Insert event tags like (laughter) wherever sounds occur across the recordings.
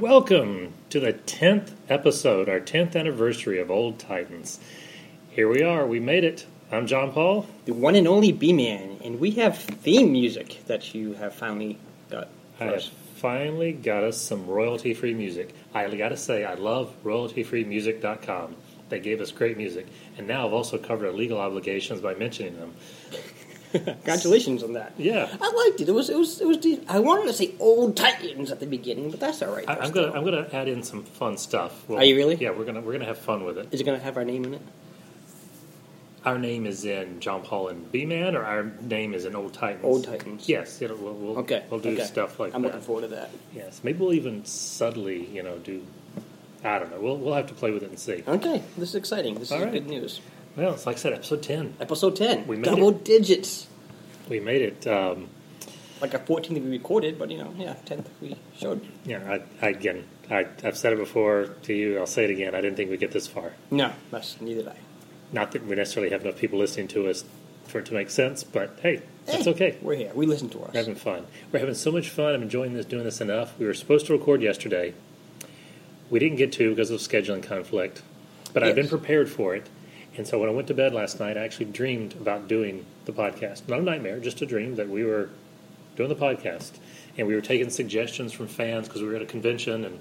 Welcome to the 10th episode, our 10th anniversary of Old Titans. Here we are, we made it. I'm John Paul. the one and only B Man, and we have theme music that you have finally got. I have us. finally got us some royalty free music. I gotta say, I love royaltyfreemusic.com. They gave us great music. And now I've also covered our legal obligations by mentioning them. (laughs) Congratulations on that. Yeah. I liked it. It was it was it was. De- I wanted to say Old Titans at the beginning, but that's all right. I, I'm gonna I'm gonna add in some fun stuff. Well, Are you really? Yeah, we're gonna we're gonna have fun with it. Is it going to have our name in it? Our name is in John Paul and B Man, or our name is in Old Titans. Old Titans. Yes, it'll, we'll, we'll, Okay. we'll do okay. stuff like I'm that. looking forward to that. Yes, maybe we'll even subtly, you know, do. I don't know. We'll we'll have to play with it and see. Okay, this is exciting. This All is right. good news. Well, it's like I said, episode ten. Episode ten. We made double digits. We made it. Um, Like a 14th we recorded, but you know, yeah, 10th we showed. yeah, I, I again, I, I've said it before to you. I'll say it again. I didn't think we'd get this far. No, that's neither did I. Not that we necessarily have enough people listening to us for it to make sense, but hey, that's Hey, okay. We're here. We listen to us. We're having fun. We're having so much fun. I'm enjoying this, doing this enough. We were supposed to record yesterday. We didn't get to because of scheduling conflict, but I've been prepared for it. And so when I went to bed last night, I actually dreamed about doing the podcast. Not a nightmare, just a dream that we were doing the podcast. And we were taking suggestions from fans because we were at a convention and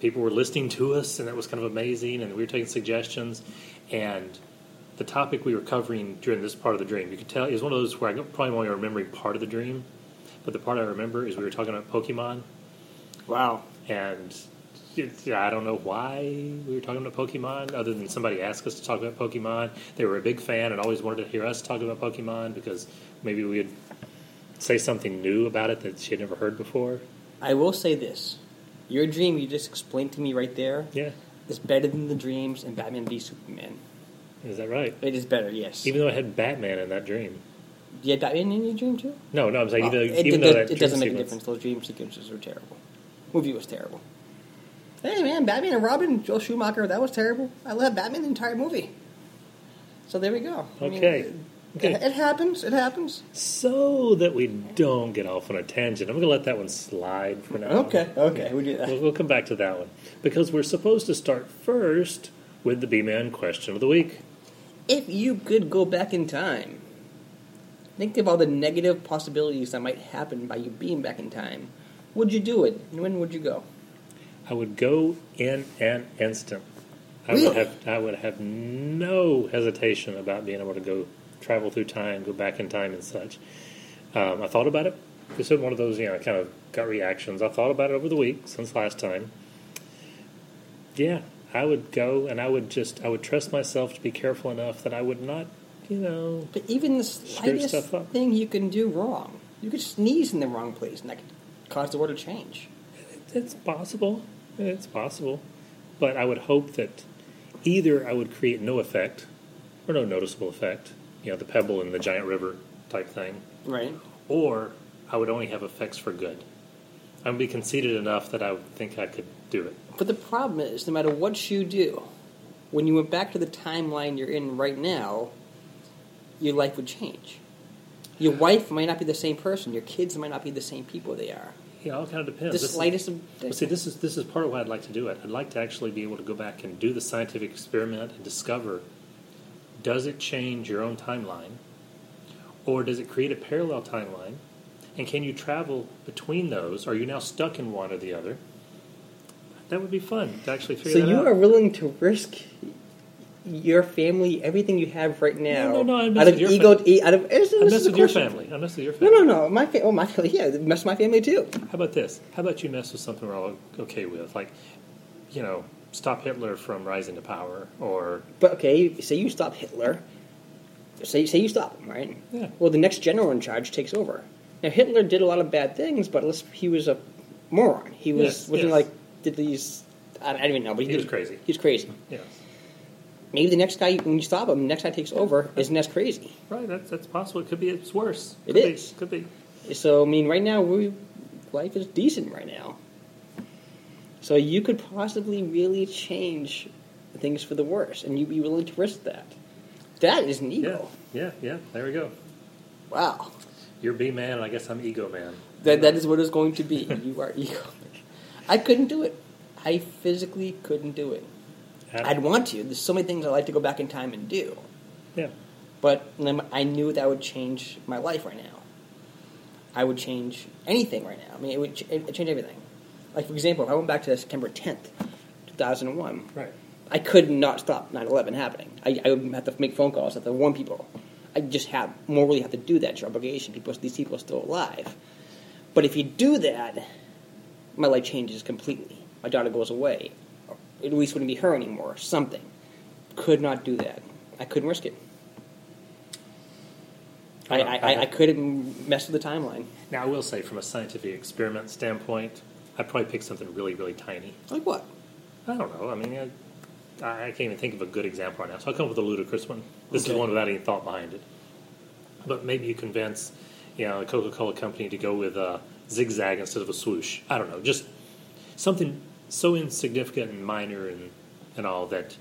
people were listening to us, and that was kind of amazing. And we were taking suggestions. And the topic we were covering during this part of the dream, you could tell it was one of those where I probably only remembering part of the dream, but the part I remember is we were talking about Pokemon, Wow. and I don't know why we were talking about Pokemon, other than somebody asked us to talk about Pokemon. They were a big fan and always wanted to hear us talk about Pokemon because maybe we would say something new about it that she had never heard before. I will say this. Your dream you just explained to me right there Yeah, is better than the dreams in Batman v Superman. is that right? It is better, yes. Even though I had Batman in that dream. you had Batman in your dream too? No, no, I'm saying even, it, even it- though that it doesn't make a difference. Those dream sequences were terrible. Movie was terrible. Hey man, Batman and Robin, Joel Schumacher, that was terrible. I love Batman the entire movie. So there we go. I mean, Okay. it, Okay. it happens. It happens. So that we don't get off on a tangent, I'm going to let that one slide for now. Okay. Okay. We do that. We'll, we'll come back to that one because we're supposed to start first with the B-Man question of the week. If you could go back in time, think of all the negative possibilities that might happen by you being back in time. Would you do it? And when would you go? I would go in an instant. I Really? would have I would have no hesitation about being able to go travel through time, go back in time, and such. Um, I thought about it. This is one of those you know kind of gut reactions. I thought about it over the week since last time. Yeah, I would go, and I would just I would trust myself to be careful enough that I would not, you know, But even the slightest thing you can do wrong, you could sneeze in the wrong place, and that could cause the world to change. It's possible. It's possible. But I would hope that either I would create no effect or no noticeable effect, you know, the pebble in the giant river type thing, Right. or I would only have effects for good. I would be conceited enough that I would think I could do it. But the problem is, no matter what you do, when you went back to the timeline you're in right now, your life would change. Your wife might not be the same person. Your kids might not be the same people they are. Yeah, it all kind of depends. The This is- slightest of Well, see, this is this is part of why I'd like to do it. I'd like to actually be able to go back and do the scientific experiment and discover: does it change your own timeline, or does it create a parallel timeline? And can you travel between those? Are you now stuck in one or the other? That would be fun to actually figure out. So you out. are willing to risk your family, everything you have right now, no, no, no I out of your ego, fam- e- out of. This, I mess with your family. I mess with your family. no, no. No. My fa- oh, my yeah, it messed with my family too. How about this? How about you mess with something we're all okay with, like, you know, stop Hitler from rising to power, or But okay, say you stop Hitler. Say say you stop him, right? Yeah. Well, the next general in charge takes over. Now Hitler did a lot of bad things, but he was a moron. He was Yes, wasn't yes. like did these. I, I don't even know, but He he, was crazy. He's crazy. yeah, Maybe the next guy when you stop him, the next guy takes over isn't as crazy. right. That's that's possible. It could be it's worse. It Could is. Be, could be. So I mean, right now we life is decent right now. So you could possibly really change things for the worse, and you'd be willing to risk that. That is an Yeah, ego. yeah, yeah. There we go. Wow. You're B man, and I guess I'm ego man. That that is what it's going to be. you are (laughs) ego. I couldn't do it. I physically couldn't do it. I- I'd want to. There's so many things I'd like to go back in time and do. yeah. But I knew that would change my life right now. I would change anything right now. I mean, it would ch- it change everything. Like, for example, if I went back to September 10th, 2001, Right. I could not stop 9 11 happening. I, I would have to make phone calls, have to warn people. I just have morally have to do that. It's your obligation. People, these people are still alive. But if you do that, my life changes completely. My daughter goes away. At least wouldn't be her anymore. Something. Could not do that. I couldn't risk it. I, I, I, I couldn't mess with the timeline. Now, I will say, from a scientific experiment standpoint, I'd probably pick something really, really tiny. Like what? I don't know. I mean, I, I can't even think of a good example right now. So I'll come up with a ludicrous one. This Okay. is one without any thought behind it. But maybe you convince, you know, the Coca-Cola company to go with a zigzag instead of a swoosh. I don't know. Just something so insignificant and minor and, and all that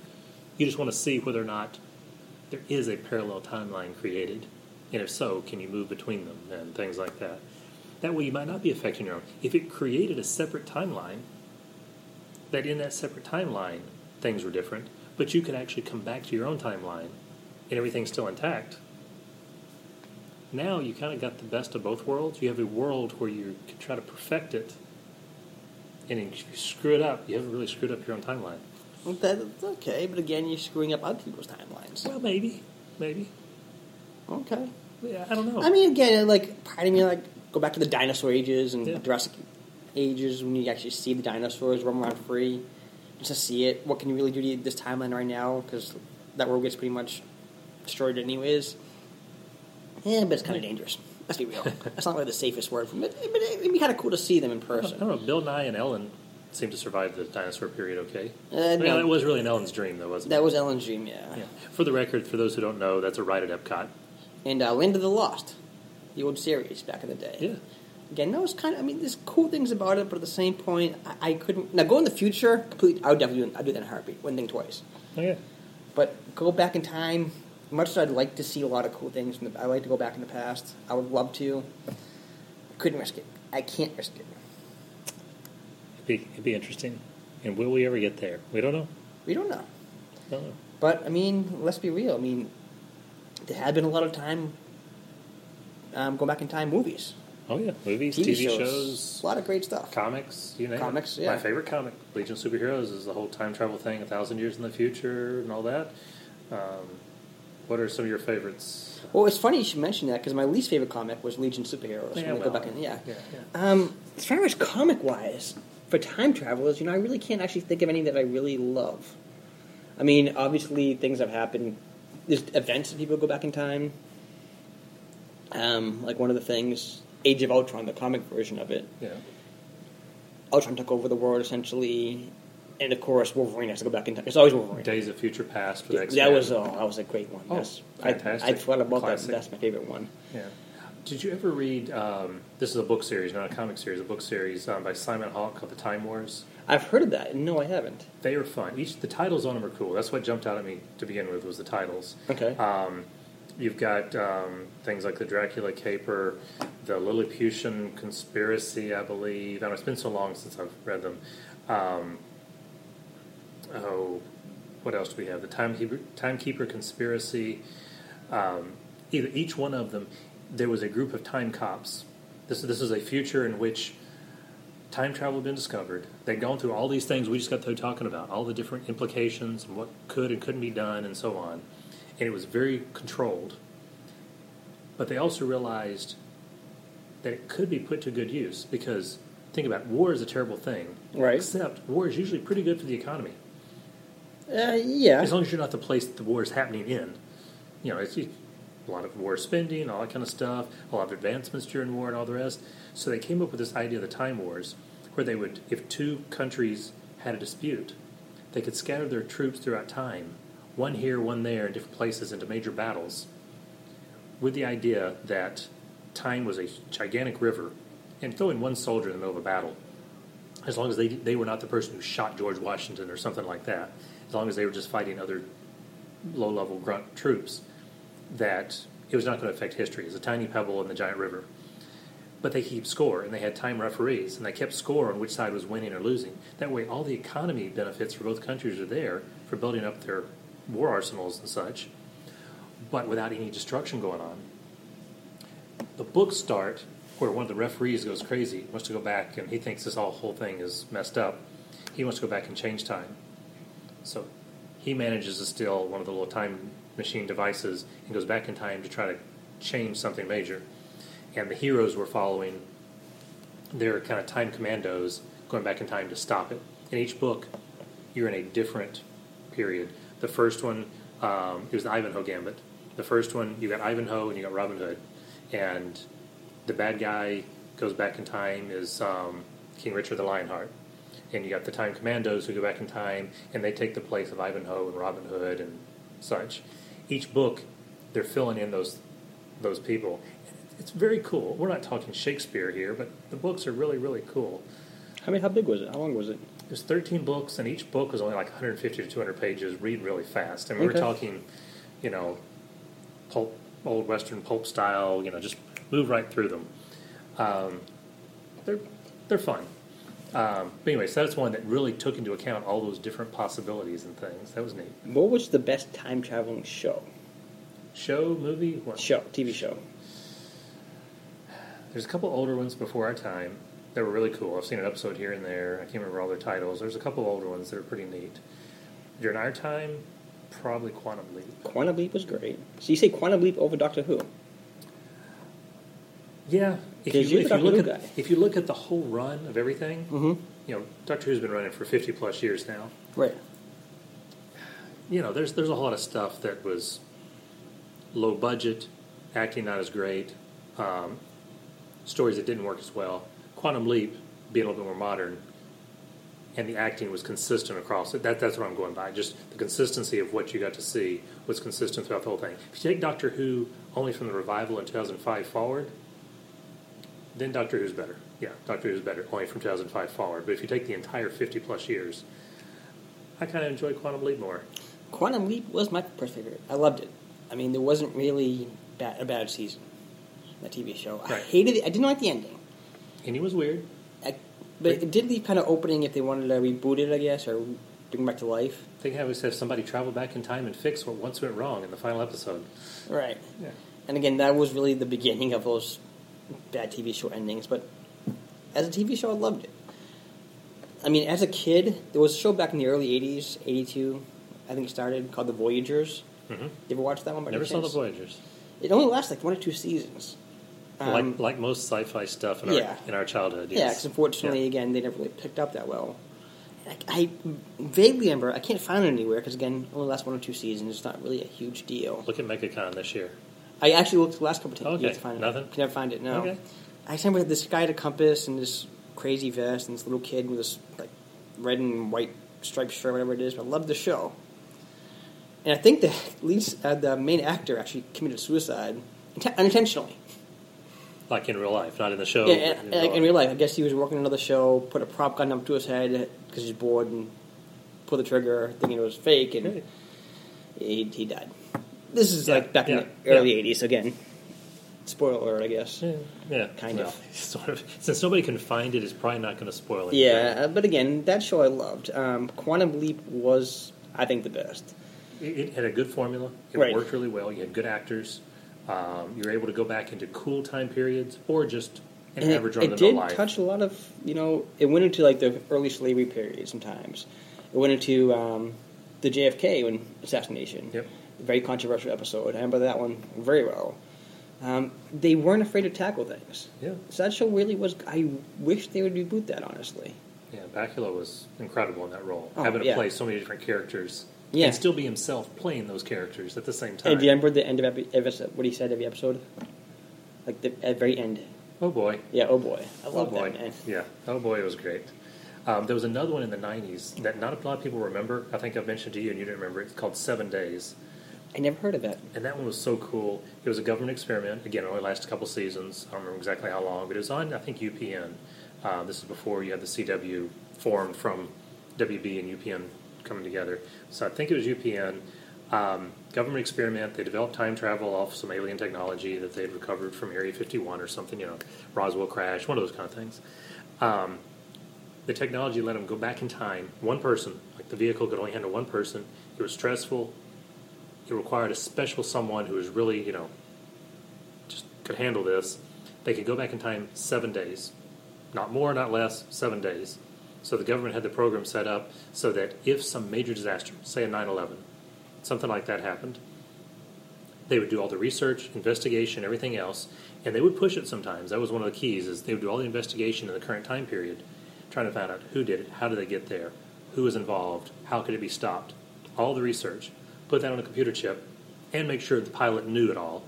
you just want to see whether or not there is a parallel timeline created. And if so, can you move between them and things like that? That way you might not be affecting your own. If it created a separate timeline, that in that separate timeline things were different, but you could actually come back to your own timeline and everything's still intact. Now you kind of got the best of both worlds. You have a world where you can try to perfect it, and if you screw it up, you haven't really screwed up your own timeline. Well, That's okay, but again, you're screwing up other people's timelines. Well, maybe, maybe. Okay. Yeah, I don't know. I mean, again, like part of me like go back to the dinosaur ages and Yeah. Jurassic ages when you actually see the dinosaurs roam around free, just to see it. What can you really do to this timeline right now? Because that world gets pretty much destroyed anyways. Yeah, but it's kind of dangerous. Let's be real. That's not really the safest word for it. But it'd be kind of cool to see them in person. I don't know. Bill Nye and Ellen seemed to survive the dinosaur period okay. Uh, I mean, no. that was really an Ellen's dream, though, wasn't it? That was Ellen's dream, yeah. Yeah. For the record, for those who don't know, that's a ride at Epcot. And uh, Land of the Lost, the old series back in the day. Yeah. Again, that was kind of. I mean, there's cool things about it, but at the same point, I, I couldn't. Now, go in the future, completely. I would definitely do, I'd do that in a heartbeat. One thing twice. Oh yeah. But go back in time. Much as I'd like to see a lot of cool things, the, I like to go back in the past. I would love to. I couldn't risk it. I can't risk it. It'd be, it'd be interesting. And will we ever get there? We don't know. We don't know. Don't know. But I mean, let's be real. I mean, there had been a lot of time um, going back in time movies, Oh yeah, movies, TV, TV, shows, shows, a lot of great stuff. comics, you name Comics, it. yeah. My favorite comic, Legion of Superheroes, is the whole time travel thing, a thousand years in the future, and all that. Um, what are some of your favorites? Well, it's funny you should mention that because my least favorite comic was Legion Superheroes. Yeah, when they go well, back in, yeah. yeah, Um, as far as comic wise, for time travelers, you know, I really can't actually think of any that I really love. I mean, obviously, things have happened. There's events that people go back in time. Um, like one of the things, Age of Ultron, the comic version of it. Yeah. Ultron took over the world essentially, and of course, Wolverine has to go back in time. It's always Wolverine. Days of Future Past for the Yeah, X-Men. that was oh, that was a great one. Oh, Yes, I, fantastic. I forgot about Classic. that. That's my favorite one. Yeah. Did you ever read? Um, this is a book series, not a comic series. A book series um, by Simon Hawke called The Time Wars. I've heard of that. No, I haven't. They are fun. Each the titles on them are cool. That's what jumped out at me to begin with was the titles. Okay. Um, you've got um, things like the Dracula Caper, the Lilliputian Conspiracy, I believe. I know it's been so long since I've read them. Um, oh, what else do we have? The Timekeeper, Timekeeper Conspiracy. Um, either each one of them, there was a group of time cops. This this is a future in which time travel had been discovered. They'd gone through all these things we just got through talking about, all the different implications and what could and couldn't be done, and so on. And it was very controlled. But they also realized that it could be put to good use because think about it, war is a terrible thing. Right. Except war is usually pretty good for the economy Uh, yeah. as long as you're not the place the war is happening in. You know, it's a lot of war spending, all that kind of stuff, a lot of advancements during war, and all the rest. So they came up with this idea of the time wars, where they would, if two countries had a dispute, they could scatter their troops throughout time, one here, one there, in different places, into major battles, with the idea that time was a gigantic river, and throw in one soldier in the middle of a battle, as long as they they were not the person who shot George Washington or something like that, as long as they were just fighting other low level grunt troops, that it was not going to affect history. It's a tiny pebble in the giant river. but they keep score, and they had time referees, and they kept score on which side was winning or losing. That way, all the economy benefits for both countries are there for building up their war arsenals and such, but without any destruction going on. The books start where one of the referees goes crazy, wants to go back, and he thinks this whole thing is messed up. He wants to go back and change time. So he manages to steal one of the little time machine devices and goes back in time to try to change something major. And the heroes were following their kind of time commandos going back in time to stop it. In each book, you're in a different period. The first one, um, it was the Ivanhoe Gambit. The first one, you got Ivanhoe and you got Robin Hood. And the bad guy goes back in time is um, King Richard the Lionheart. And you got the Time Commandos who go back in time and they take the place of Ivanhoe and Robin Hood and such. Each book, they're filling in those those people. It's very cool. We're not talking Shakespeare here, but the books are really, really cool. How many? How big was it? How long was it? There's 13 books, and each book was only like 150 to 200 pages. Read really fast. I mean, Okay. we're talking, you know, pulp, old Western pulp style. You know, just move right through them. Um, they're they're fun. Um, but anyway, so that's one that really took into account all those different possibilities and things. That was neat. What was the best time traveling show? Show, movie, what? Show, TV show. There's a couple older ones before our time that were really cool. I've seen an episode here and there. I can't remember all their titles. There's a couple older ones that are pretty neat. During our time, probably Quantum Leap. Quantum Leap was great. So you say Quantum Leap over Doctor Who? Yeah, if you, you're if you look at if you look at the whole run of everything, Mm-hmm. you know, Doctor Who's been running for 50 plus years now. Right. You know, there's there's a lot of stuff that was low budget, acting not as great, um, stories that didn't work as well. Quantum Leap being a little bit more modern, and the acting was consistent across it. That, that's what I'm going by. Just the consistency of what you got to see was consistent throughout the whole thing. If you take Doctor Who only from the revival in 2005 forward, then Doctor Who's better. Yeah, Doctor Who's better only from 2005 forward. But if you take the entire 50 plus years, I kind of enjoy Quantum Leap more. Quantum Leap was my first favorite. I loved it. I mean, there wasn't really bad, a bad season. That TV show. I hated it. I didn't like the ending. And he was weird. I, but it did leave kind of opening if they wanted to reboot it, I guess, or bring it back to life. They can always have somebody travel back in time and fix what once went wrong in the final episode. Right. Yeah. And again, that was really the beginning of those bad TV show endings. But as a TV show, I loved it. I mean, as a kid, there was a show back in the early '80s, '82, I think it started called The Voyagers. hmm You ever watch that one? By Never saw the? Voyagers. It only lasted like one or two seasons. Um, like like most sci-fi stuff in our in our childhood. Yeah, because unfortunately, Yeah. again, they never really picked up that well. I, I vaguely remember. I can't find it anywhere because again, only last one or two seasons. It's not really a huge deal. Look at MegaCon this year. I actually looked the last couple of Okay, years to find it. nothing? Can never find it. No. Okay. I remember this guy at a compass and this crazy vest and this little kid with this like red and white striped shirt, whatever it is. But I loved the show. And I think the lead, uh, the main actor actually committed suicide inten- unintentionally. Like in real life, not in the show. Yeah, and, like, in real life, I guess he was working another show, put a prop gun up to his head because he's bored, and pulled the trigger, thinking it was fake, and Okay. he, he died. This is Yeah, like back yeah, in the early yeah. '80s. Again, spoiler alert, I guess. Yeah, yeah, Kind well, of. (laughs) Sort of. Since nobody can find it, it's probably not going to spoil it. Yeah, uh, but again, that show I loved. Um, Quantum Leap was, I think, the best. It, it had a good formula. It Right. worked really well. You had good actors. Um, you were able to go back into cool time periods or just an And average it, run it did life. touch a lot of, you know, it went into like the early slavery period sometimes. It went into um, the JFK when assassination. Yep. Very controversial episode. I remember that one very well. Um, they weren't afraid to tackle things. Yeah, So that show really was. I wish they would reboot that. Honestly. yeah. Bakula was incredible in that role, Oh, having to yeah. play so many different characters Yeah. and still be himself playing those characters at the same time. And do you remember the end of every episode? What he said every episode? Like the at very end. oh boy, Yeah. Oh boy. I oh love boy, that man. yeah. Oh boy, it was great. Um, there was another one in the '90s that not a lot of people remember. I think I've mentioned to you, and you didn't remember. It's called Seven Days. I never heard of that. And that one was so cool. It was a government experiment. Again, it only lasted a couple seasons. I don't remember exactly how long, but it was on, I think, UPN. Uh, this is before you had the CW formed from WB and UPN coming together. So I think it was UPN. Um, government experiment. They developed time travel off some alien technology that they'd recovered from Area 51 or something. You know, Roswell crash, one of those kind of things. Um, the technology let them go back in time. One person, like the vehicle, could only handle one person. It was stressful. It required a special someone who was really, you know, just could handle this. They could go back in time seven days, not more, not less, seven days. So the government had the program set up so that if some major disaster, say a 9 11, something like that happened, they would do all the research, investigation, everything else, and they would push it sometimes. That was one of the keys, is they would do all the investigation in the current time period, trying to find out who did it, how did they get there, who was involved, how could it be stopped, all the research, put that on a computer chip, and make sure the pilot knew it all,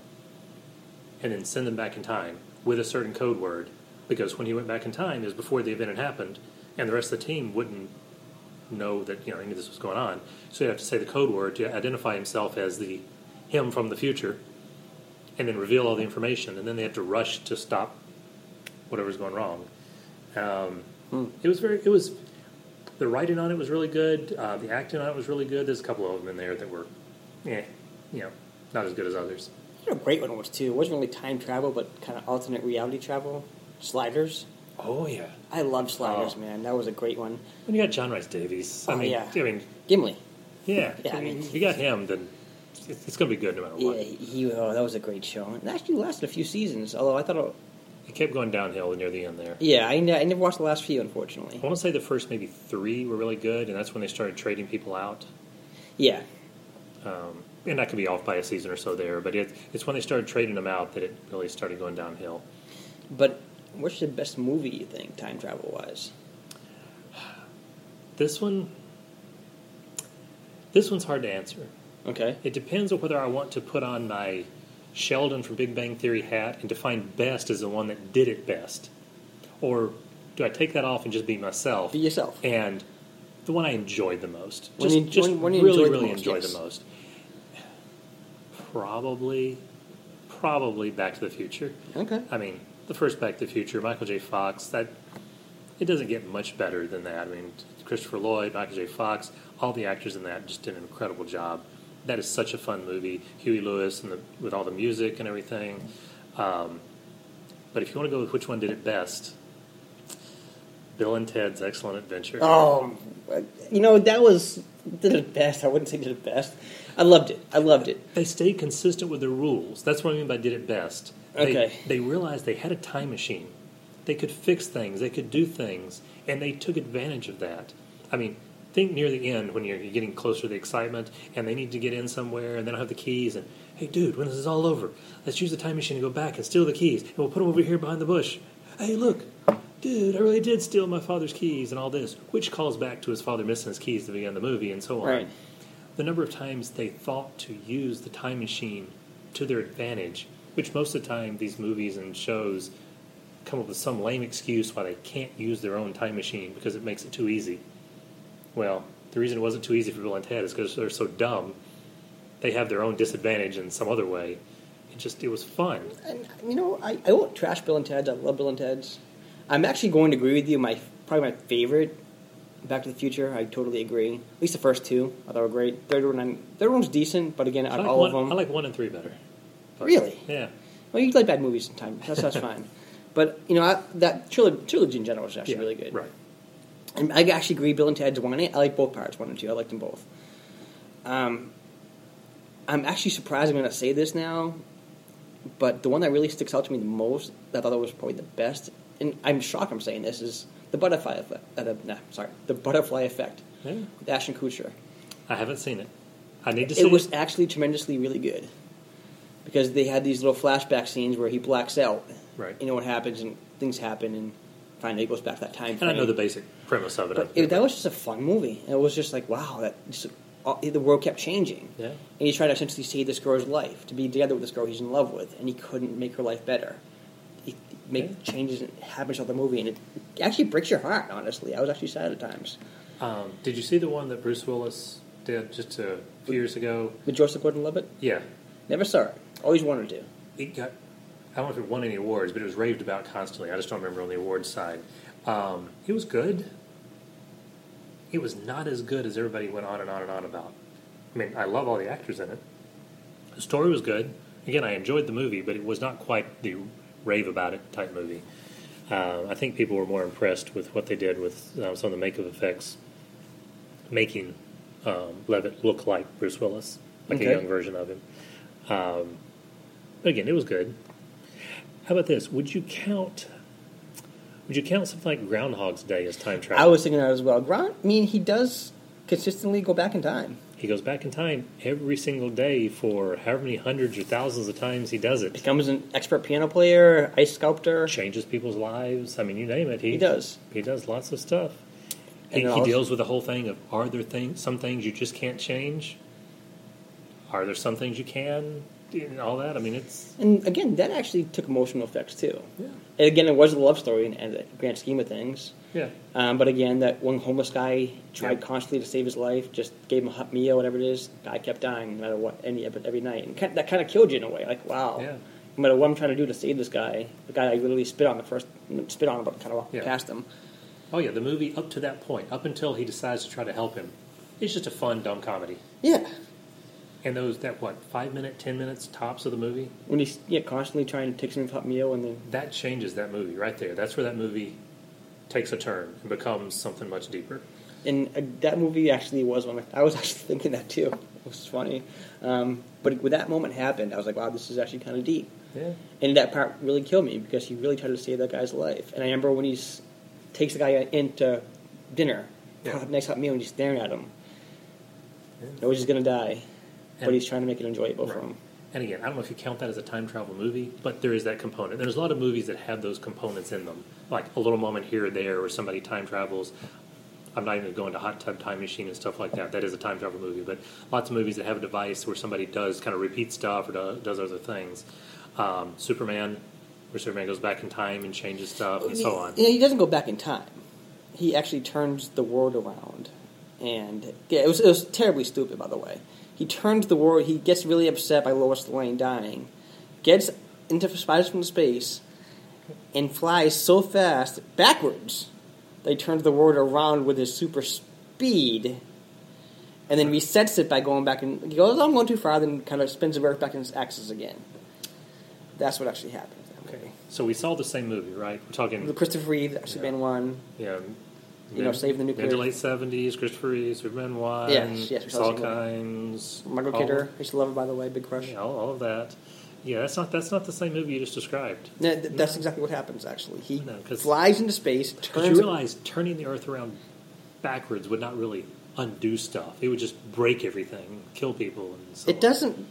and then send them back in time with a certain code word, because when he went back in time, is before the event had happened, and the rest of the team wouldn't know that you know any of this was going on. So you have to say the code word to identify himself as the him from the future, and then reveal all the information, and then they have to rush to stop whatever's going wrong. Um, Hmm. It was very. It was the writing on it was really good. Uh, the acting on it was really good. There's a couple of them in there that were, eh, you know, not as good as others. You know, a great one was too. It wasn't really time travel, but kind of alternate reality travel. Sliders. Oh yeah. I love Sliders, Oh. man. That was a great one. When you got John Rhys-Davies, I Oh, mean, yeah. I mean, Gimli. yeah. Yeah, I I mean, mean- if you got him, then it's, it's going to be good no matter what. Yeah, he. Oh, that was a great show. And it actually lasted a few seasons. Although I thought, it, It kept going downhill near the end there. yeah, I, ne- I never watched the last few, unfortunately. I want to say the first maybe three were really good, and that's when they started trading people out. Yeah, Um, and that could be off by a season or so there, but it, it's when they started trading them out that it really started going downhill. but what's the best movie you think, time travel wise? (sighs) This one, this one's hard to answer. Okay. It depends on whether I want to put on my Sheldon from Big Bang Theory hat and define best as the one that did it best, or do I take that off and just be myself Be yourself. and the one I enjoyed the most? When Just, you- just when- when really, enjoyed the really most, enjoyed yes. the most. Probably, probably Back to the Future. Okay. I mean, the first Back to the Future, Michael J. Fox. That it doesn't get much better than that. I mean, Christopher Lloyd, Michael J. Fox, all the actors in that just did an incredible job. That is such a fun movie. Huey Lewis and the, with all the music and everything. Um, but if you want to go with which one did it best, Bill and Ted's Excellent Adventure. Oh, you know that was did it best. I wouldn't say did it best. I loved it. I loved it. They stayed consistent with their rules. That's what I mean by did it best. They, Okay. They realized they had a time machine. They could fix things. They could do things, and they took advantage of that. I mean, think near the end when you're getting closer to the excitement, and they need to get in somewhere, and they don't have the keys. And hey, dude, when this is all over, let's use the time machine to go back and steal the keys, and we'll put them over here behind the bush. Hey, look, dude, I really did steal my father's keys and all this, which calls back to his father missing his keys at the beginning of the movie and so on Right. the number of times they thought to use the time machine to their advantage, which most of the time these movies and shows come up with some lame excuse why they can't use their own time machine because it makes it too easy. Well, the reason it wasn't too easy for Bill and Ted is because they're so dumb. They have their own disadvantage in some other way. It just it was fun. And you know, I, I won't trash Bill and Ted's. I love Bill and Ted's. I'm actually going to agree with you. My probably my favorite, Back to the Future. I totally agree. At least the first two, I thought were great. Third one, I'm, third one's decent, but again, I out of like, all one, of them, I like one and three better. But- Really? Yeah. well, you like bad movies sometimes. That's that's (laughs) fine. But you know, I, that trilogy, trilogy in general is actually yeah. really good. Right. And I actually agree. Bill and Ted's one. and 8. I like both parts, one and two. I like them both. Um, I'm actually surprised I'm going to say this now, but the one that really sticks out to me the most, that I thought was probably the best, and I'm shocked I'm saying this, is the butterfly effect. Uh, the, nah, sorry, the butterfly effect Yeah. with Ashton Kutcher. I haven't seen it. I need to see it. It was actually tremendously really good because they had these little flashback scenes where he blacks out. Right. You know what happens, and things happen, and finally it goes back to that time And. I know the basic premise of it. But it, that was just a fun movie. It was just like, wow, that just, all, the world kept changing. Yeah. And he's trying to essentially save this girl's life, to be together with this girl he's in love with, and he couldn't make her life better. He make Yeah. changes and happens of the movie, and it actually breaks your heart. Honestly, I was actually sad at times. Um, did you see the one that Bruce Willis did just a few years ago? With Joseph Gordon-Levitt, Yeah, never saw it. Always wanted to. it got. I don't know if it won any awards, but it was raved about constantly. I just don't remember on the awards side. Um, it was good. It was not as good as everybody went on and on and on about. I mean, I love all the actors in it. The story was good. Again, I enjoyed the movie, but it was not quite the rave about it type movie. Uh, I think people were more impressed with what they did with uh, some of the makeup effects, making um, Levitt look like Bruce Willis, like Okay. a young version of him. Um, but again, it was good. How about this? Would you count? Would you count something like Groundhog's Day as time travel? I was thinking that as well. Grant, I mean, he does consistently go back in time. He goes back in time every single day for however many hundreds or thousands of times he does it. Becomes an expert piano player, ice sculptor. Changes people's lives. I mean, you name it. He, He does. He does lots of stuff. And He, he also- deals with the whole thing of are there things, some things you just can't change? Are there some things you can? And all that. I mean, it's And again, that actually took emotional effects too. yeah, And again, it was a love story in, in the grand scheme of things. yeah. Um, but again, that one homeless guy tried Yeah. constantly to save his life, just gave him a hot meal, whatever it is. Guy kept dying no matter what, any every, every night, and that kind of killed you in a way. Like, wow, Yeah. no matter what I'm trying to do to save this guy, the guy I literally spit on the first, spit on, but kind of Yeah. past him. Oh yeah, the movie up to that point, up until he decides to try to help him, it's just a fun, dumb comedy. Yeah, And those that what five minute, ten minutes tops of the movie, when he's yeah constantly trying to take some hot meal, and then that changes that movie right there. That's where that movie takes a turn and becomes something much deeper. and uh, that movie actually was one. I was (laughs) actually thinking that too. It was funny, um, but when that moment happened, I was like, wow, this is actually kind of deep. Yeah. And that part really killed me because he really tried to save that guy's life. And I remember when he takes the guy into dinner, Yeah. hot- nice hot meal, and he's staring at him. Yeah. Knows he's going to die, but he's trying to make it enjoyable for Right. him. And again, I don't know if you count that as a time travel movie, but there is that component. There's a lot of movies that have those components in them, like a little moment here or there where somebody time travels. I'm not even going to hot tub time machine and stuff like that. That is a time travel movie, but lots of movies that have a device where somebody does kind of repeat stuff or does, other things. Um, Superman, where Superman goes back in time and changes stuff and so on. Know, he doesn't go back in time. He actually turns the world around. And yeah, it was, it was terribly stupid, by the way. He turns the world, he gets really upset by Lois Lane dying, gets into spiders from space, and flies so fast backwards that he turns the world around with his super speed, and then resets it by going back and he goes, "Oh, I'm going too far, then kind of spins the earth back in its axis again. That's what actually happened. Okay, so we saw the same movie, right? We're talking, The Christopher Reeve, Superman one. yeah, You know, save the nuclear- Mid to late seventies, Christopher Reeve, Superman one, Yes, yes, we saw Saul the same one. Kynes, Margot all- Kidder, I used to love her by the way, big crush. Yeah, all, all of that. Yeah, that's not that's not the same movie you just described. No, th- that's exactly what happens. Actually, he No, flies into space, turns. you realize turning the Earth around backwards would not really undo stuff. It would just break everything, kill people, and so it on. doesn't,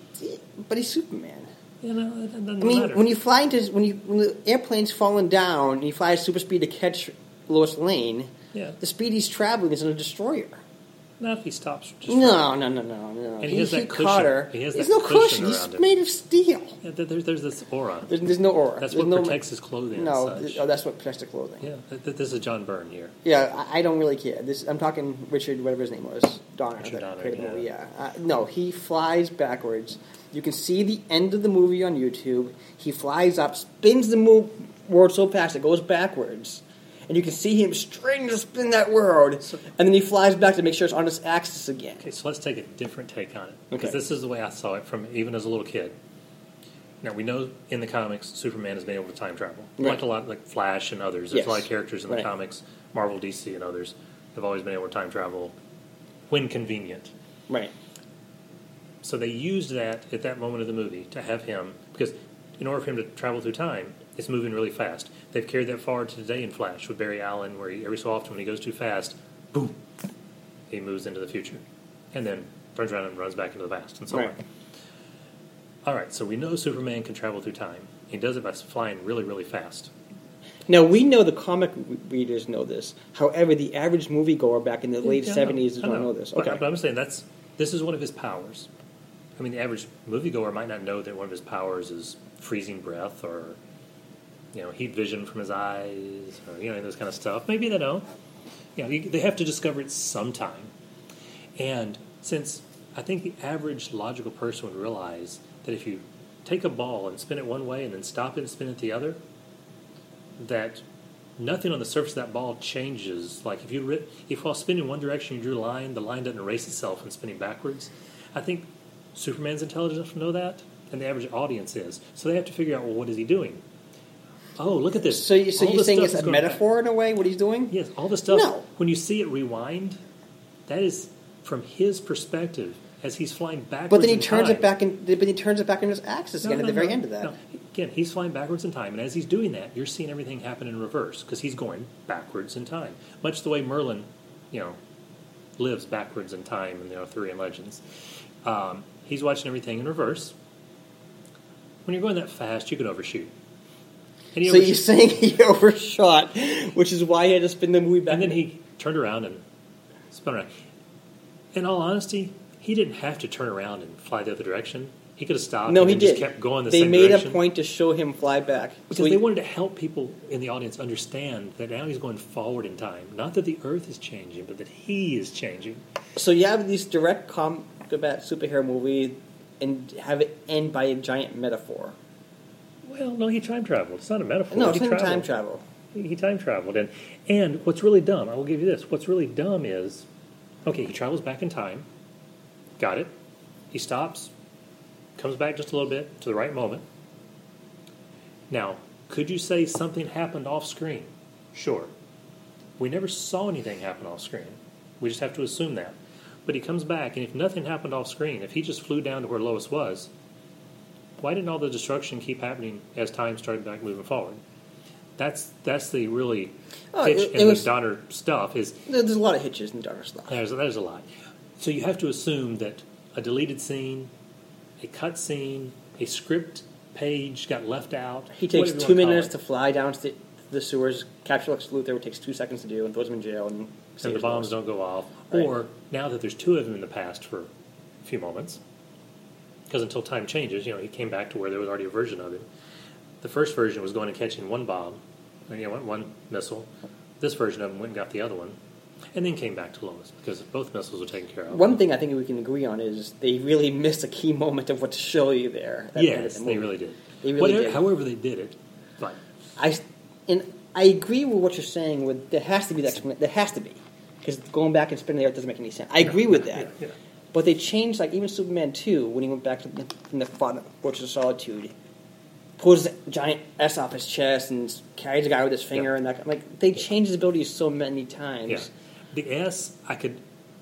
but he's Superman. You know, I mean, matter. when you fly into when you when the airplane's falling down and you fly at super speed to catch Lois Lane, yeah, the speed he's traveling is in a destroyer. now if he stops, just No, no, no, no, no. And he has that cushion. caught her. He has There's that no cushion. He's him. made of steel. Yeah, there- there's, there's this aura. There's, there's no aura. That's There's what no, protects his clothing. No, th- oh, that's what protects the clothing. yeah. th- th- This is John Byrne here. Yeah, I, I don't really care. This I'm talking Richard, whatever his name was, Donner. Richard Donner, yeah. Yeah, uh, no, he flies backwards. You can see the end of the movie on YouTube. He flies up, spins the mo- world so fast it goes backwards, and you can see him straining to spin that world, and then he flies back to make sure it's on its axis again. Okay, so let's take a different take on it because Okay. this is the way I saw it from even as a little kid. Now we know in the comics Superman has been able to time travel, Right. like a lot like Flash and others. There's Yes. a lot of characters in the Right. comics, Marvel, DC, and others have always been able to time travel when convenient. Right. So they used that at that moment of the movie to have him because in order for him to travel through time, it's moving really fast. They've carried that forward to today in Flash with Barry Allen, where he, every so often when he goes too fast, boom, he moves into the future, and then turns around and runs back into the past, and so Right. on. All right, so we know Superman can travel through time. He does it by flying really, really fast. Now we know the comic readers know this. However, the average moviegoer back in the late seventies don't know this. But- Okay. But, I'm saying that's this is one of his powers. I mean, the average moviegoer might not know that one of his powers is freezing breath or you know heat vision from his eyes or you know those kind of stuff. Maybe they don't. You know, they have to discover it sometime. And since I think the average logical person would realize that if you take a ball and spin it one way and then stop it and spin it the other, that nothing on the surface of that ball changes. Like if you ri- if while spinning one direction you drew a line, the line doesn't erase itself and spinning backwards. I think Superman's intelligent enough to know that, and the average audience is. So they have to figure out, well, what is he doing? Oh, look at this. So, you, so All you're saying it's a going back. metaphor in a way? What he's doing? Yes, all the stuff. No. When you see it rewind, that is from his perspective as he's flying backwards. But then he in turns time. it back and But he turns it back in his axis again No, at no, the very no, end of that. no. Again, he's flying backwards in time, and as he's doing that, you're seeing everything happen in reverse because he's going backwards in time, much the way Merlin, you know, lives backwards in time in the Arthurian legends. Um, he's watching everything in reverse. When you're going that fast, you can overshoot. And he So you're saying (laughs) he overshot, which is why he had to spin the movie back. and then he turned around and spun around. In all honesty, he didn't have to turn around and fly the other direction. He could have stopped. no, and he did. Just kept going the they same made direction. a point to show him fly back. Because So he- they wanted to help people in the audience understand that now he's going forward in time. Not that the Earth is changing, but that he is changing. So you have these direct combat superhero movie and have it end by a giant metaphor. Well, no, he time traveled. It's not a metaphor. No, he it's not time travel. He, he time traveled, and and what's really dumb, I will give you this. What's really dumb is, okay, he travels back in time. Got it. He stops, comes back just a little bit to the right moment. Now, could you say something happened off screen? Sure. We never saw anything happen off screen. We just have to assume that. But he comes back, and if nothing happened off screen, if he just flew down to where Lois was, why didn't all the destruction keep happening as time started back moving forward? That's that's the really Oh, pitch it- in was- the Donner stuff is There's a lot of hitches in Dark stuff. there's there's a lot. So you have to assume that a deleted scene, a cut scene, a script page got left out. He takes two minutes to fly down to the, the sewers, capture Lex Luthor, it takes two seconds to do, and throws him in jail. And, and the bombs don't go off. Right. Or now that there's two of them in the past for a few moments, because until time changes, you know, he came back to where there was already a version of it. The first version was going and catching one bomb, and, you know, one missile. This version of him went and got the other one, and then came back to Lois because both missiles were taken care of. One thing I think we can agree on is they really missed a key moment of what to show you there. at the end of yes, the they really did. They really Whatever, did. However, they did it, fine. I and I agree with what you're saying. With there has to be that explanation. There has to be because going back and spinning the earth doesn't make any sense. I agree with that. Yeah, yeah. But they changed, like even Superman two when he went back to the, from the Fortress of Solitude, pulls the giant S off his chest and carries a guy with his finger, Yeah. and that like they changed his abilities so many times. Yeah, the S, I could,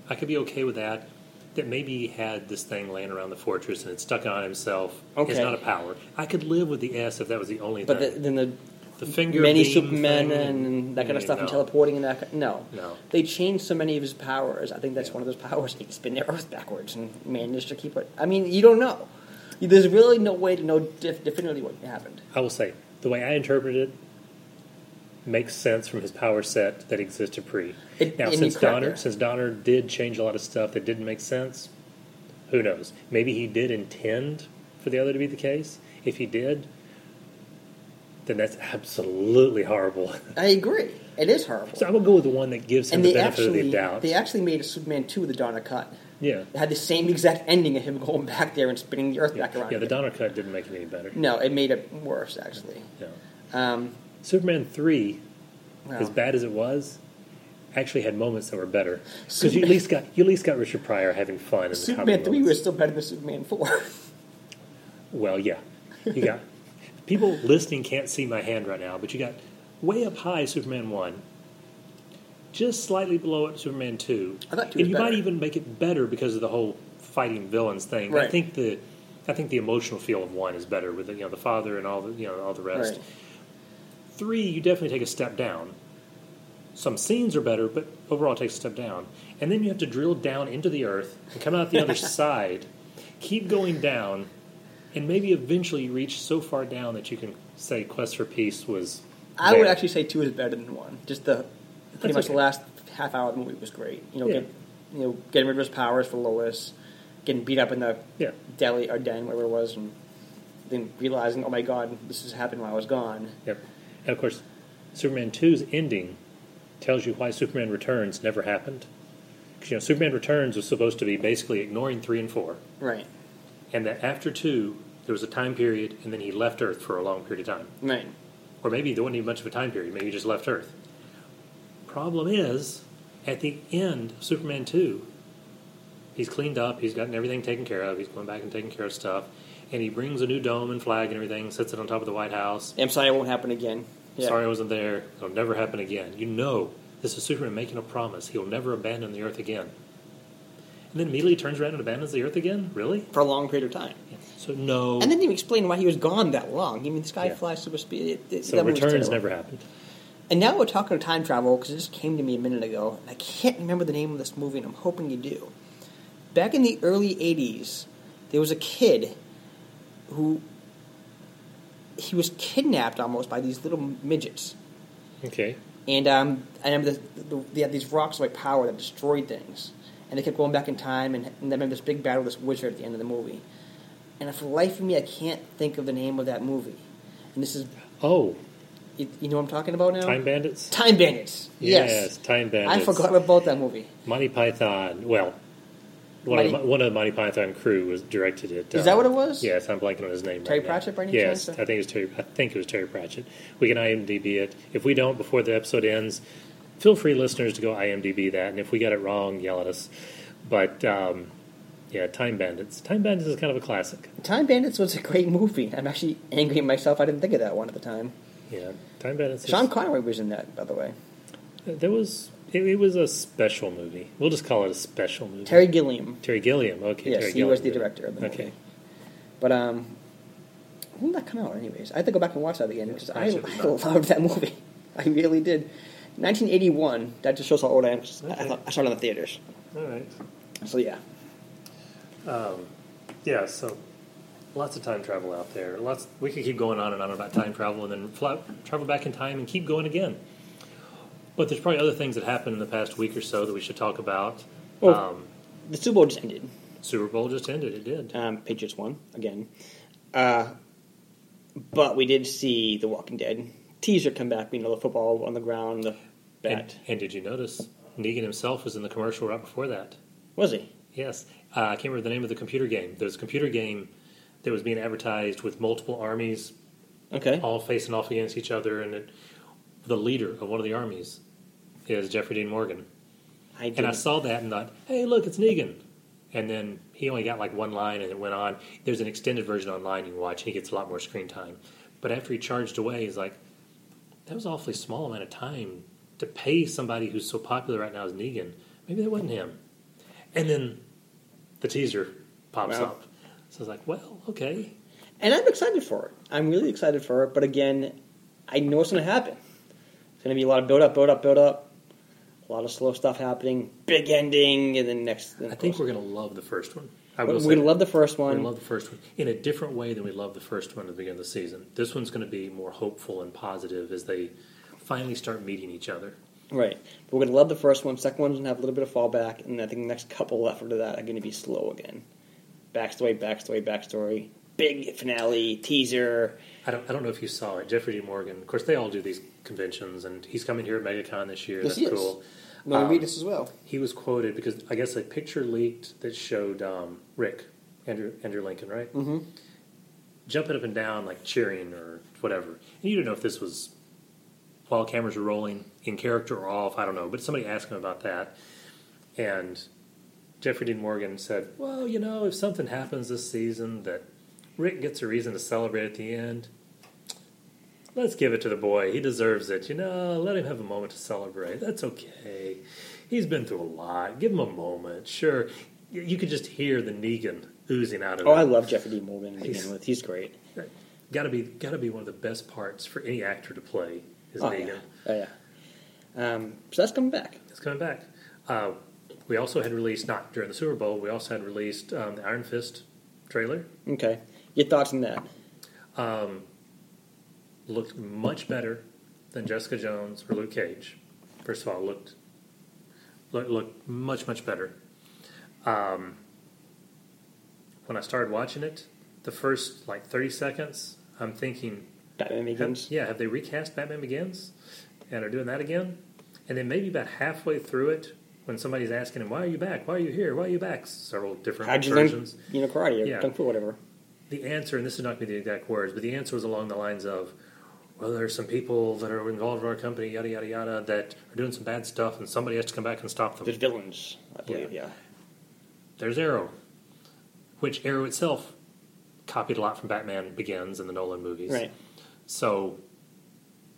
I could be okay with that. That maybe he had this thing laying around the fortress and it stuck on himself. Okay. It's not a power. I could live with the S if that was the only thing. But the, then the The, finger, many Supermen thing, and that kind of stuff and teleporting and that. No, No. They changed so many of his powers. I think that's Yeah. one of those powers. He can spin the Earth backwards and managed to keep it. I mean, you don't know. There's really no way to know def- definitively what happened. I will say the way I interpret it makes sense from his power set that existed pre. It- now, since Donner, since Donner did change a lot of stuff that didn't make sense, who knows? Maybe he did intend for the other to be the case. If he did, then that's absolutely horrible. (laughs) I agree. It is horrible. So I will go with the one that gives him and the benefit actually of the doubt. they actually made a Superman two with the Donner cut. yeah, It had the same exact ending of him going back there and spinning the Earth back around. yeah. The. Donner cut didn't make it any better. No, it made it worse actually. No. Um, Superman three, well, as bad as it was, actually had moments that were better because you at least got you at least got Richard Pryor having fun. In the Superman comedy three moments. was still better than Superman four. (laughs) Well, yeah. You got people listening can't see my hand right now, but you got way up high Superman one, just slightly below it Superman two, I thought two and was you might even make it better because of the whole fighting villains thing. But I think the I think the emotional feel of one is better with the, you know the father and all the you know all the rest. Right. Three, you definitely take a step down. Some scenes are better, but overall it takes a step down. And then you have to drill down into the earth and come out the other (laughs) side, keep going down, and maybe eventually you reach so far down that you can say Quest for Peace was. I would actually say two is better than one. Just the pretty That's much okay. the last half hour of the movie was great. You know, Yeah. get, you know, getting rid of his powers for Lois, getting beat up in the Yeah. deli or den, whatever it was, and then realizing, oh my god, this has happened while I was gone. Yep. And of course, Superman 2's ending tells you why Superman Returns never happened. Because, you know, Superman Returns was supposed to be basically ignoring 3 and 4. Right, And that after 2, there was a time period, and then he left Earth for a long period of time. right. Or maybe there wasn't even much of a time period. Maybe he just left Earth. Problem is, at the end of Superman 2, He's cleaned up. He's gotten everything taken care of. He's going back and taking care of stuff. And he brings a new dome and flag and everything, sets it on top of the White House. I'm sorry, it won't happen again. Yeah. Sorry I wasn't there. It'll never happen again. You know this is Superman making a promise. He'll never abandon the Earth again. And then immediately turns around and abandons the Earth again? Really? For a long period of time. So no. And then even explain why he was gone that long. I mean, this guy Yeah. flies super speed. It, it, so that movie's returns terrible. never happened. And now we're talking time travel because it just came to me a minute ago, and I can't remember the name of this movie, and I'm hoping you do. Back in the early '80s, there was a kid who he was kidnapped almost by these little midgets, Okay. and um, I remember the, the, they had these rocks of like power that destroyed things, and they kept going back in time, and, and remember this big battle with this wizard at the end of the movie, and for the life of me, I can't think of the name of that movie, and this is Oh, you, you know what I'm talking about now? Time Bandits? Time Bandits. Yes. Time Bandits. I forgot about that movie. Monty Python. Well, one, Monty- of, the, one of the Monty Python crew was directed it. Is that what uh, it was? Yes, I'm blanking on his name. Terry right now. Pratchett by any yes, chance? I think it was Terry. I think it was Terry Pratchett. We can IMDb it. If we don't before the episode ends, feel free, listeners, to go IMDb that. And if we got it wrong, yell at us. But um, yeah, Time Bandits. Time Bandits is kind of a classic. Time Bandits was a great movie. I'm actually angry at myself. I didn't think of that one at the time. Yeah, Time Bandits. is- Sean Connery was in that, by the way. there was. It, it was a special movie. We'll just call it a special movie. Terry Gilliam. Terry Gilliam. Okay. Yes, Terry he Gilliam was the director of the movie. Okay. But um, when did that come out? Anyways, I had to go back and watch that again because I, I (laughs) loved that movie. I really did. 1981. That just shows how old I am. 'cause I, thought, I saw it in the theaters. All right. So yeah. Yeah, so lots of time travel out there. Lots. We could keep going on and on about time travel, and then fly, travel back in time and keep going again. But there's probably other things that happened in the past week or so that we should talk about. Well- um, The Super Bowl just ended. Super Bowl just ended. It did. Um, Patriots won again. Uh, but we did see The Walking Dead teaser come back. You know, the football on the ground, the bat. And, and did you notice Negan himself was in the commercial right before that? Was he? Yes, uh, I can't remember the name of the computer game. There's a computer game that was being advertised with multiple armies Okay. all facing off against each other, and it, the leader of one of the armies is Jeffrey Dean Morgan. I And I saw that and thought, hey, look, it's Negan. And then he only got like one line and it went on. There's an extended version online you can watch. And he gets a lot more screen time. But after he charged away, he's like, that was an awfully small amount of time to pay somebody who's so popular right now as Negan. Maybe that wasn't him. And then the teaser pops Wow. up. So I was like, well, okay. And I'm excited for it. I'm really excited for it. But again, I know it's going to happen. It's going to be a lot of build up, build up, build up. A lot of slow stuff happening. Big ending, and then next. I think we're going to love the first one. I we're will going to love the first one. gonna love the first one in a different way than we love the first one at the beginning of the season. This one's going to be more hopeful and positive as they finally start meeting each other. Right. But we're going to love the first one. Second one's going to have a little bit of fallback, and I think the next couple after that are going to be slow again. Backstory, backstory, backstory. Big finale, teaser. I don't, I don't know if you saw it. Jeffrey D. Morgan, of course, they all do these conventions, and he's coming here at MegaCon this year. Yes, That's he is. I'm Um, this as well. He was quoted because I guess a picture leaked that showed um, Rick, Andrew, Andrew Lincoln, right? Mm-hmm. Jumping up and down, like cheering or whatever. And you didn't know if this was while cameras were rolling, in character or off, I don't know. But somebody asked him about that. And Jeffrey Dean Morgan said, Well, you know, if something happens this season that Rick gets a reason to celebrate at the end, let's give it to the boy. He deserves it. You know, let him have a moment to celebrate. That's okay. He's been through a lot. Give him a moment. Sure. You you could just hear the Negan oozing out of Oh, him. I love Jeffrey D. Morgan to He's- begin with. He's great. Got to be, got to be one of the best parts for any actor to play is Oh, Negan. yeah. Oh, yeah. Um, so that's coming back. It's coming back. Uh, we also had released, not during the Super Bowl, we also had released um, the Iron Fist trailer. Okay. Your thoughts on that? Looked much better than Jessica Jones or Luke Cage. First of all, looked looked, looked much much better. Um, when I started watching it, the first like thirty seconds, I'm thinking, Batman have, Begins? yeah, have they recast Batman Begins and are doing that again? And then maybe about halfway through it, when somebody's asking him, "Why are you back? Why are you here? Why are you back?" Several different How'd you versions. learn, you know, karate or Yeah. kung fu, whatever? The answer, and this is not going to be the exact words, but the answer was along the lines of, "Well, there's some people that are involved in our company, yada yada yada, that are doing some bad stuff, and somebody has to come back and stop them." There's villains, I believe, yeah. there's Arrow, which Arrow itself copied a lot from Batman Begins and the Nolan movies. Right. So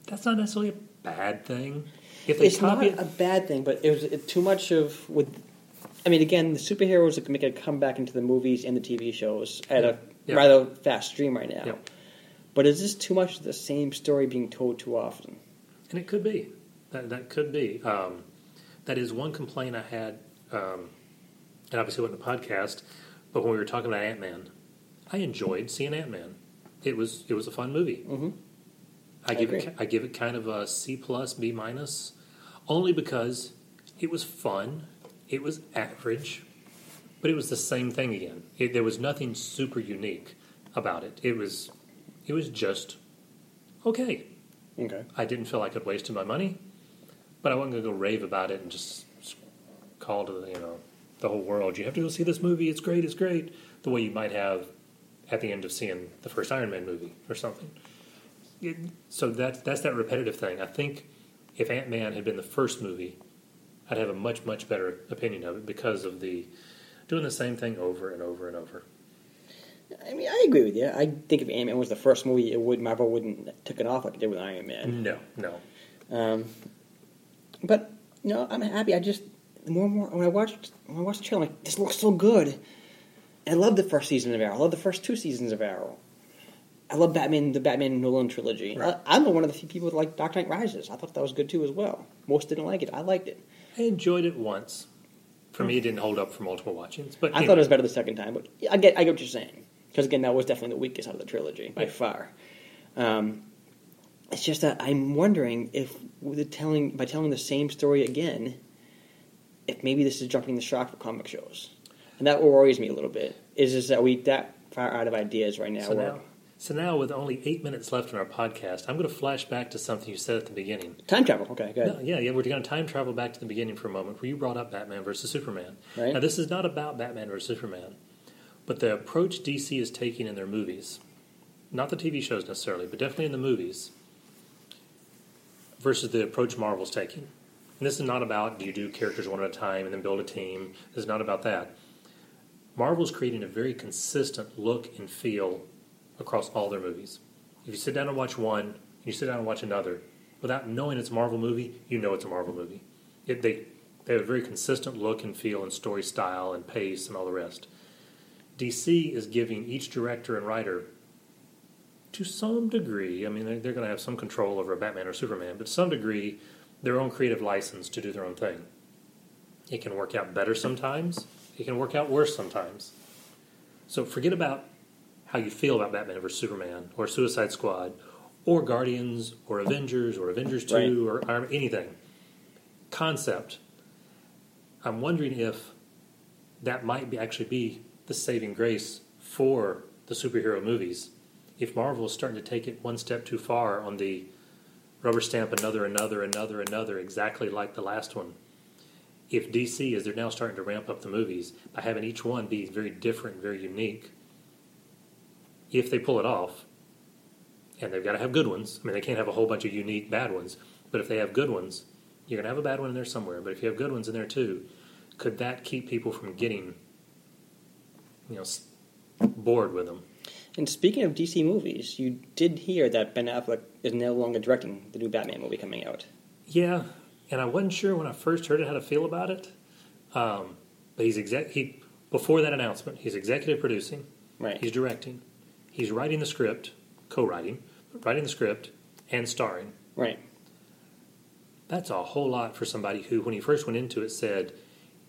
that's not necessarily a bad thing. If they It's not copy it, a bad thing, but it was it, too much of with. I mean, again, the superheroes are making a comeback into the movies and the TV shows at a Yeah. rather fast stream right now. Yeah. But is this too much of the same story being told too often? and it could be that that could be. Um, that is one complaint I had, um, and obviously it wasn't a podcast, but when we were talking about Ant Man, I enjoyed seeing Ant Man. It was it was a fun movie. Mm-hmm. I I give agree. it I give it kind of a C plus B minus, only because it was fun. It was average, but it was the same thing again. It, there was nothing super unique about it. It was it was just okay. Okay. I didn't feel like I'd wasted my money, but I wasn't going to go rave about it and just call to the, you know the whole world. You have to go see this movie. It's great. It's great. The way you might have at the end of seeing the first Iron Man movie or something. It, so that's that's that repetitive thing. I think if Ant Man had been the first movie, I'd have a much much better opinion of it because of the doing the same thing over and over and over. I mean, I agree with you. I think if Ant Man was the first movie, it would Marvel wouldn't have taken off like it did with Iron Man. No, no. Um, but you know, I'm happy. I just more and more when I watched when I watched the trailer, I'm like this looks so good. I love the first season of Arrow. I love the first two seasons of Arrow. I love Batman, the Batman Nolan trilogy. Right. I, I'm one of the few people that like Dark Knight Rises. I thought that was good too as well. Most didn't like it. I liked it. I enjoyed it once. For me, it didn't hold up for multiple watchings, but I you thought it was better the second time, but I get I get what you're saying because again, that was definitely the weakest out of the trilogy by far. Um, it's just that I'm wondering if with the telling by telling the same story again, if maybe this is jumping the shark for comic shows, and that worries me a little bit. Is is that we that far out of ideas right now? So now, so now, with only eight minutes left in our podcast, I'm going to flash back to something you said at the beginning. time travel. Okay, good. No, yeah, yeah, we're going to time travel back to the beginning for a moment, where you brought up Batman versus Superman. Right. Now, this is not about Batman versus Superman, but the approach DC is taking in their movies, not the TV shows necessarily, but definitely in the movies, versus the approach Marvel's taking. And this is not about do you do characters one at a time and then build a team. This is not about that. Marvel's creating a very consistent look and feel across all their movies. If you sit down and watch one, and you sit down and watch another, without knowing it's a Marvel movie, you know it's a Marvel movie. It, they they have a very consistent look and feel and story style and pace and all the rest. DC is giving each director and writer, to some degree, I mean they're, they're going to have some control over a Batman or Superman, but to some degree, their own creative license to do their own thing. It can work out better sometimes. It can work out worse sometimes. So forget about how you feel about Batman vs Superman or Suicide Squad or Guardians or Avengers or Avengers Two or Iron, anything. Concept. I'm wondering if that might be actually be the saving grace for the superhero movies. If Marvel is starting to take it one step too far on the rubber stamp another, another, another, another, exactly like the last one. If DC, as they're now starting to ramp up the movies, by having each one be very different, very unique, if they pull it off, and they've got to have good ones. I mean, they can't have a whole bunch of unique bad ones, but if they have good ones, you're going to have a bad one in there somewhere. But if you have good ones in there too, could that keep people from getting, you know, bored with them? And speaking of DC movies, you did hear that Ben Affleck is no longer directing the new Batman movie coming out. Yeah, and I wasn't sure when I first heard it how to feel about it. Um, but he's exec. He before that announcement, he's executive producing. Right. He's directing. He's writing the script, co-writing, writing the script, and starring. Right. That's a whole lot for somebody who, when he first went into it, said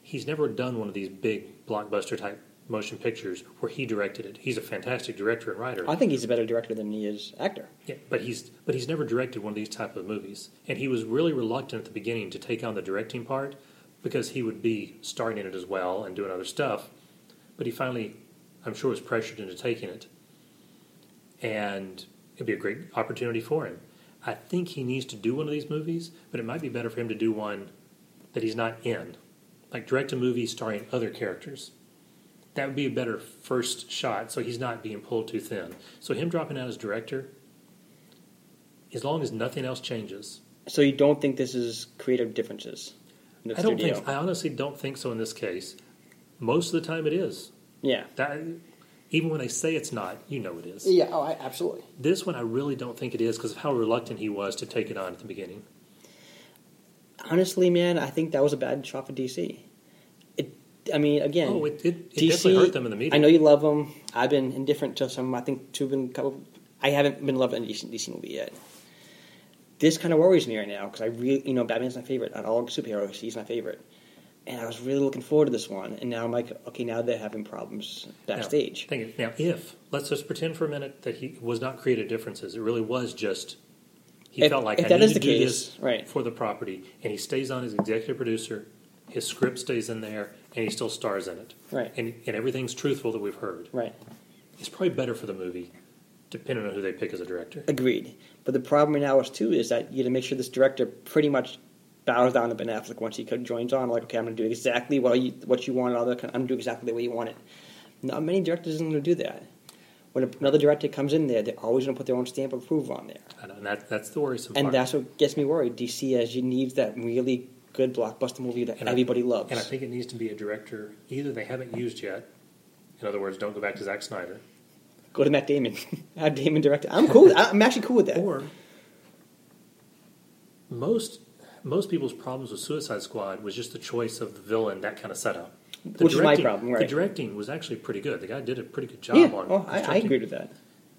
he's never done one of these big blockbuster type motion pictures where he directed it. He's a fantastic director and writer. I think he's a better director than he is actor. Yeah, but he's but he's never directed one of these type of movies, and he was really reluctant at the beginning to take on the directing part because he would be starring in it as well and doing other stuff. But he finally, I'm sure, was pressured into taking it, and it'd be a great opportunity for him. I think he needs to do one of these movies, but it might be better for him to do one that he's not in, like direct a movie starring other characters. That would be a better first shot, so he's not being pulled too thin. So him dropping out as director, as long as nothing else changes, So you don't think this is creative differences in the I don't studio? think. I honestly don't think so in this case. Most of the time, it is. Yeah. That, even when they say it's not, you know it is. Yeah. Oh, I, absolutely. This one, I really don't think it is because of how reluctant he was to take it on at the beginning. Honestly, man, I think that was a bad shot for DC. I mean, again, Oh, it, it, it DC, definitely hurt them in the meeting. I know you love them. I've been indifferent to some. I think two been couple. I haven't been loving a DC, DC movie yet. This kind of worries me right now because I really, you know, Batman's my favorite. Out of all superheroes, he's my favorite, and I was really looking forward to this one. And now I'm like, okay, now they're having problems backstage. Now, now, if let's just pretend for a minute that he was not creative differences, it really was just he If- felt like I that need is to do case, this right. for the property, and he stays on as executive producer. His script stays in there, and he still stars in it. Right. And, and everything's truthful that we've heard. Right. It's probably better for the movie, depending on who they pick as a director. Agreed. But the problem now is too is that you got to make sure this director pretty much bows down to Ben Affleck once he joins on. Like, okay, I'm going to do exactly what you what you want. All that, I'm going to do exactly the way you want it. Not many directors are going to do that. When another director comes in there, they're always going to put their own stamp of approval on there, And that, that's the worrisome and part. that's what gets me worried. DC as you needs that really good blockbuster movie that And I- everybody loves. And I think it needs to be a director either they haven't used yet. In other words, don't go back to Zack Snyder. Go to Matt Damon, (laughs) have Damon direct. it. I'm cool. I'm actually cool with that. Or most most people's problems with Suicide Squad was just the choice of the villain, that kind of setup. The Which is my problem, The directing was actually pretty good. The guy did a pretty good job yeah, on. oh, I, I with that.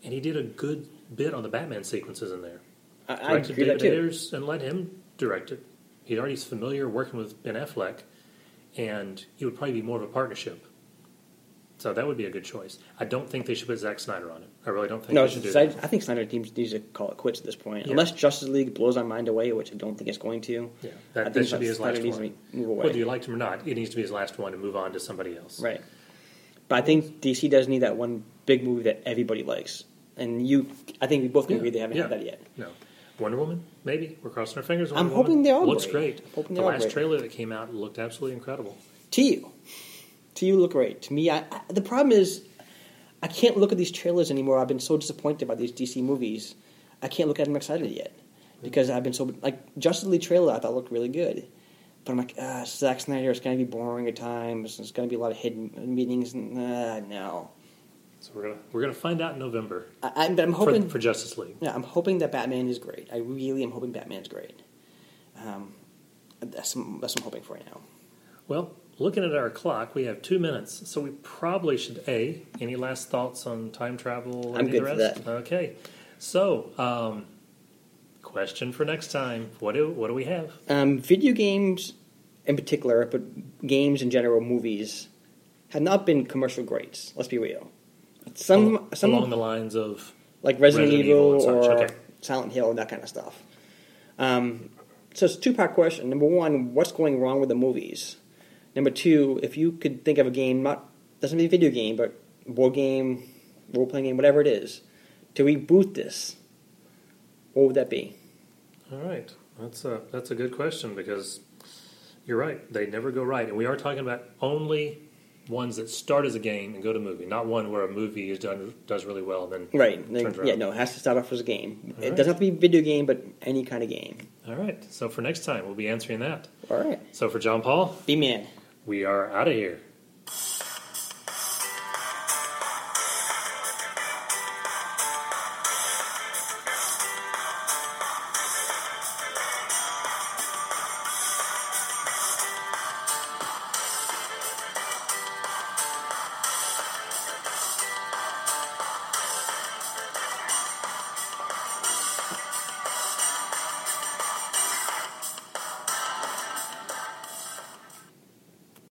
and he did a good bit on the Batman sequences in there. I, I agree with David that too. Ayers and let him direct it. He already familiar working with Ben Affleck, and it would probably be more of a partnership. So that would be a good choice. I don't think they should put Zack Snyder on it. I really don't think No, they should do I, that. I think Snyder teams needs to call it quits at this point. Yeah. Unless Justice League blows our mind away, which I don't think it's going to. Yeah, I that, think that should be his Snyder last needs one. to move away. Whether you liked him or not, it needs to be his last one and move on to somebody else. Right. But I think DC does need that one big movie that everybody likes. And you, I think we both can Yeah, agree they haven't yeah. had that yet. No. Wonder Woman, maybe. We're crossing our fingers. I'm Wonder hoping they're all Looks great. great. I'm hoping the last great. trailer that came out looked absolutely incredible. To you, to you, look great. To me, I, I, the problem is, I can't look at these trailers anymore. I've been so disappointed by these DC movies. I can't look at them excited yet because I've been so like Justice League trailer. I thought looked really good, but I'm like, ah, Zack Snyder. It's going to be boring at times. It's going to be a lot of hidden meetings. And, uh, no, So we're gonna we're gonna find out in November I, I, but I'm hoping for Justice League. Yeah, I'm hoping that Batman is great. I really am hoping Batman's great. Um, that's, that's what I'm hoping for now. Well, looking at our clock, we have two minutes, so we probably should. A. Any last thoughts on time travel? or I'm good of the for rest? Okay. So, um, question for next time: What do what do we have? Um, video games in particular, but games in general, movies, have not been commercial greats. Let's be real. Some, Al- some along the lines of like Resident, Resident Evil, Evil or okay. Silent Hill and that kind of stuff. Um, so it's a two part question. Number one, what's going wrong with the movies? Number two, if you could think of a game, not doesn't be a video game, but board game, role playing game, whatever it is, to reboot this, what would that be? All right, that's a that's a good question because you're right; they never go right, and we are talking about only ones that start as a game and go to movie, not one where a movie is done does really well and then Right. Turns yeah, no, it has to start off as a game. All it right. doesn't have to be a video game, but any kind of game. All right, so for next time we'll be answering that. All right. So for John Paul, Be man. we are out of here.